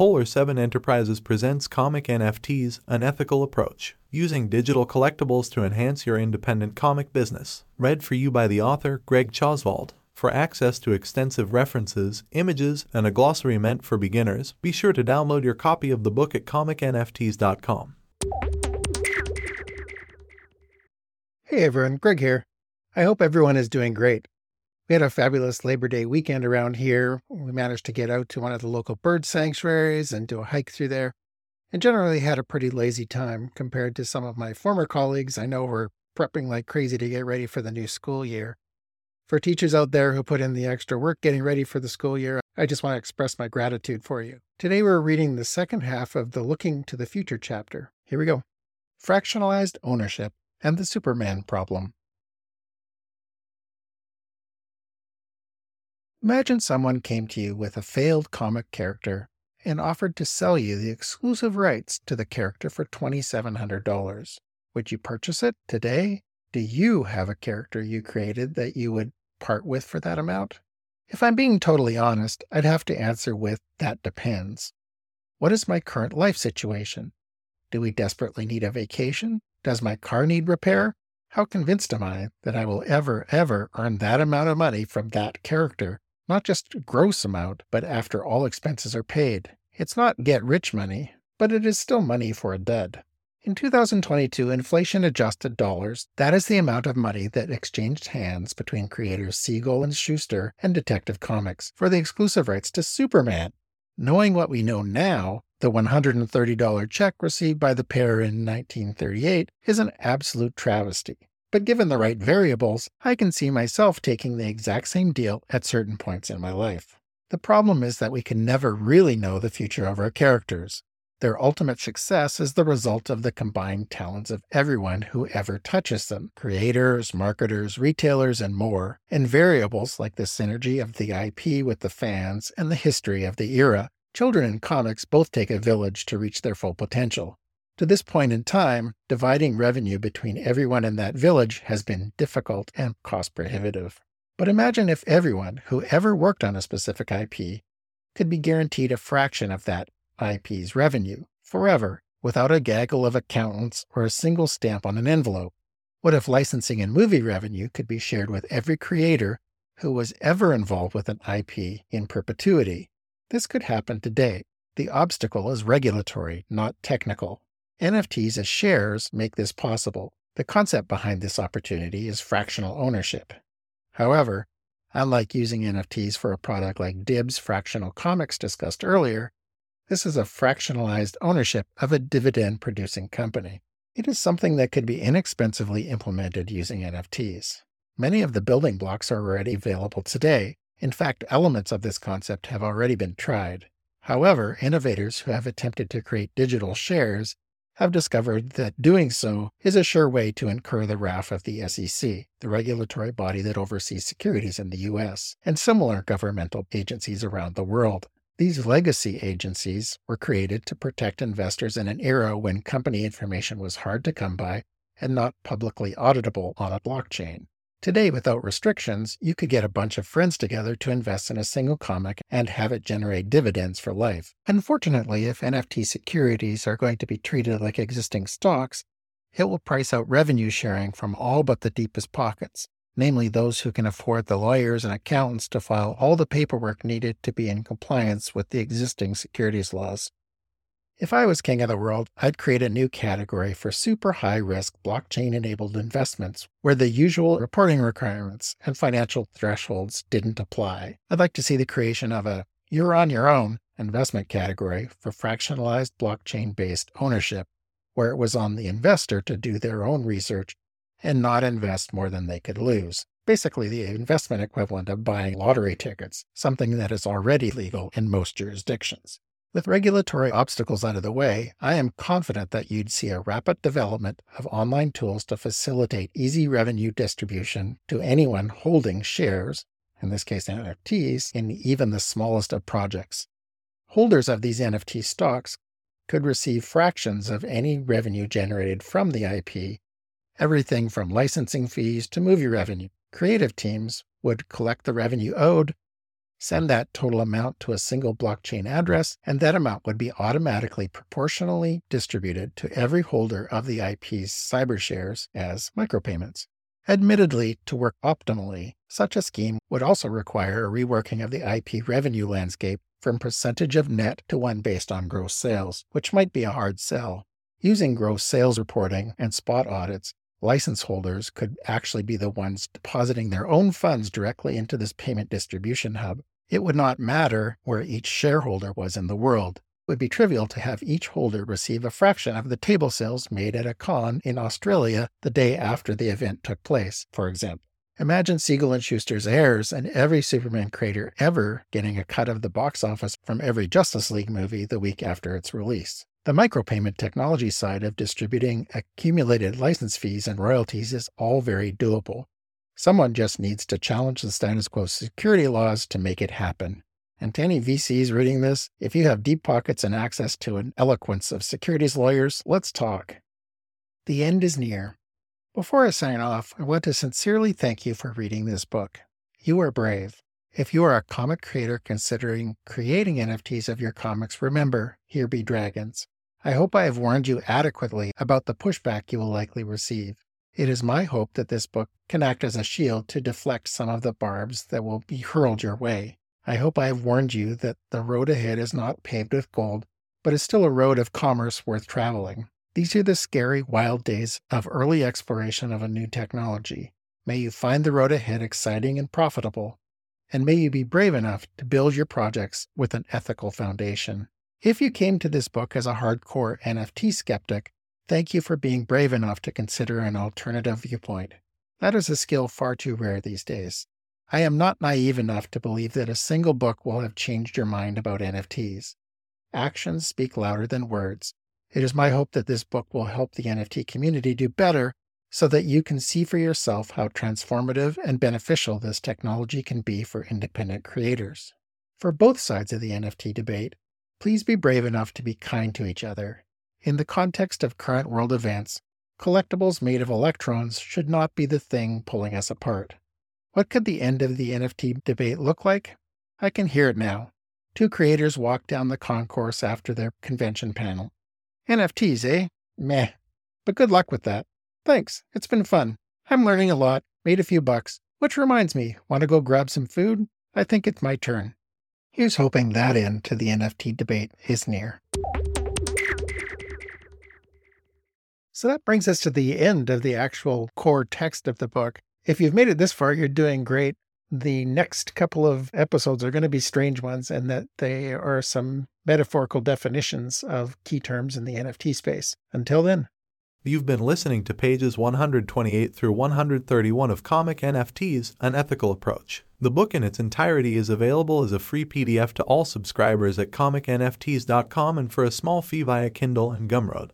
Polar 7 Enterprises presents Comic NFTs An Ethical Approach, using digital collectibles to enhance your independent comic business. Read for you by the author Greg Tjosvold. For access to extensive references, images, and a glossary meant for beginners, be sure to download your copy of the book at comicnfts.com. Hey everyone, Greg here. I hope everyone is doing great. We had a fabulous Labor Day weekend around here. We managed to get out to one of the local bird sanctuaries and do a hike through there, and generally had a pretty lazy time compared to some of my former colleagues I know were prepping like crazy to get ready for the new school year. For teachers out there who put in the extra work getting ready for the school year, I just want to express my gratitude for you. Today we're reading the second half of the Looking to the Future chapter. Here we go Fractionalized Ownership and the Superman Problem. Imagine someone came to you with a failed comic character and offered to sell you the exclusive rights to the character for $2,700. Would you purchase it today? Do you have a character you created that you would part with for that amount? If I'm being totally honest, I'd have to answer with that depends. What is my current life situation? Do we desperately need a vacation? Does my car need repair? How convinced am I that I will ever, ever earn that amount of money from that character not just gross amount, but after all expenses are paid. It's not get rich money, but it is still money for a dud. In 2022 inflation adjusted dollars, that is the amount of money that exchanged hands between creators Siegel and Shuster and Detective Comics for the exclusive rights to Superman. Knowing what we know now, the $130 check received by the pair in 1938 is an absolute travesty. But given the right variables, I can see myself taking the exact same deal at certain points in my life. The problem is that we can never really know the future of our characters. Their ultimate success is the result of the combined talents of everyone who ever touches them creators, marketers, retailers, and more, and variables like the synergy of the IP with the fans and the history of the era. Children in comics both take a village to reach their full potential. To this point in time, dividing revenue between everyone in that village has been difficult and cost prohibitive. But imagine if everyone who ever worked on a specific IP could be guaranteed a fraction of that IP's revenue forever without a gaggle of accountants or a single stamp on an envelope. What if licensing and movie revenue could be shared with every creator who was ever involved with an IP in perpetuity? This could happen today. The obstacle is regulatory, not technical. NFTs as shares make this possible. The concept behind this opportunity is fractional ownership. However, unlike using NFTs for a product like Dibbs Fractional Comics discussed earlier, this is a fractionalized ownership of a dividend producing company. It is something that could be inexpensively implemented using NFTs. Many of the building blocks are already available today. In fact, elements of this concept have already been tried. However, innovators who have attempted to create digital shares have discovered that doing so is a sure way to incur the wrath of the SEC, the regulatory body that oversees securities in the US, and similar governmental agencies around the world. These legacy agencies were created to protect investors in an era when company information was hard to come by and not publicly auditable on a blockchain. Today, without restrictions, you could get a bunch of friends together to invest in a single comic and have it generate dividends for life. Unfortunately, if NFT securities are going to be treated like existing stocks, it will price out revenue sharing from all but the deepest pockets, namely those who can afford the lawyers and accountants to file all the paperwork needed to be in compliance with the existing securities laws. If I was king of the world, I'd create a new category for super high risk blockchain enabled investments where the usual reporting requirements and financial thresholds didn't apply. I'd like to see the creation of a you're on your own investment category for fractionalized blockchain based ownership, where it was on the investor to do their own research and not invest more than they could lose. Basically, the investment equivalent of buying lottery tickets, something that is already legal in most jurisdictions. With regulatory obstacles out of the way, I am confident that you'd see a rapid development of online tools to facilitate easy revenue distribution to anyone holding shares, in this case NFTs, in even the smallest of projects. Holders of these NFT stocks could receive fractions of any revenue generated from the IP, everything from licensing fees to movie revenue. Creative teams would collect the revenue owed Send that total amount to a single blockchain address, and that amount would be automatically proportionally distributed to every holder of the IP's cyber shares as micropayments. Admittedly, to work optimally, such a scheme would also require a reworking of the IP revenue landscape from percentage of net to one based on gross sales, which might be a hard sell. Using gross sales reporting and spot audits, license holders could actually be the ones depositing their own funds directly into this payment distribution hub. It would not matter where each shareholder was in the world. It would be trivial to have each holder receive a fraction of the table sales made at a con in Australia the day after the event took place, for example. Imagine Siegel and Shuster's heirs and every Superman creator ever getting a cut of the box office from every Justice League movie the week after its release. The micropayment technology side of distributing accumulated license fees and royalties is all very doable. Someone just needs to challenge the status quo security laws to make it happen. And to any VCs reading this, if you have deep pockets and access to an eloquence of securities lawyers, let's talk. The end is near. Before I sign off, I want to sincerely thank you for reading this book. You are brave. If you are a comic creator considering creating NFTs of your comics, remember, here be dragons. I hope I have warned you adequately about the pushback you will likely receive. It is my hope that this book can act as a shield to deflect some of the barbs that will be hurled your way. I hope I have warned you that the road ahead is not paved with gold, but is still a road of commerce worth traveling. These are the scary, wild days of early exploration of a new technology. May you find the road ahead exciting and profitable, and may you be brave enough to build your projects with an ethical foundation. If you came to this book as a hardcore NFT skeptic, thank you for being brave enough to consider an alternative viewpoint. That is a skill far too rare these days. I am not naive enough to believe that a single book will have changed your mind about NFTs. Actions speak louder than words. It is my hope that this book will help the NFT community do better so that you can see for yourself how transformative and beneficial this technology can be for independent creators. For both sides of the NFT debate, please be brave enough to be kind to each other. In the context of current world events, collectibles made of electrons should not be the thing pulling us apart. What could the end of the NFT debate look like? I can hear it now. Two creators walk down the concourse after their convention panel. NFTs, eh? Meh. But good luck with that. Thanks. It's been fun. I'm learning a lot, made a few bucks. Which reminds me, want to go grab some food? I think it's my turn. Here's hoping that end to the NFT debate is near. So that brings us to the end of the actual core text of the book. If you've made it this far, you're doing great. The next couple of episodes are going to be strange ones, and that they are some metaphorical definitions of key terms in the NFT space. Until then. You've been listening to pages 128 through 131 of Comic NFTs An Ethical Approach. The book in its entirety is available as a free PDF to all subscribers at comicnfts.com and for a small fee via Kindle and Gumroad.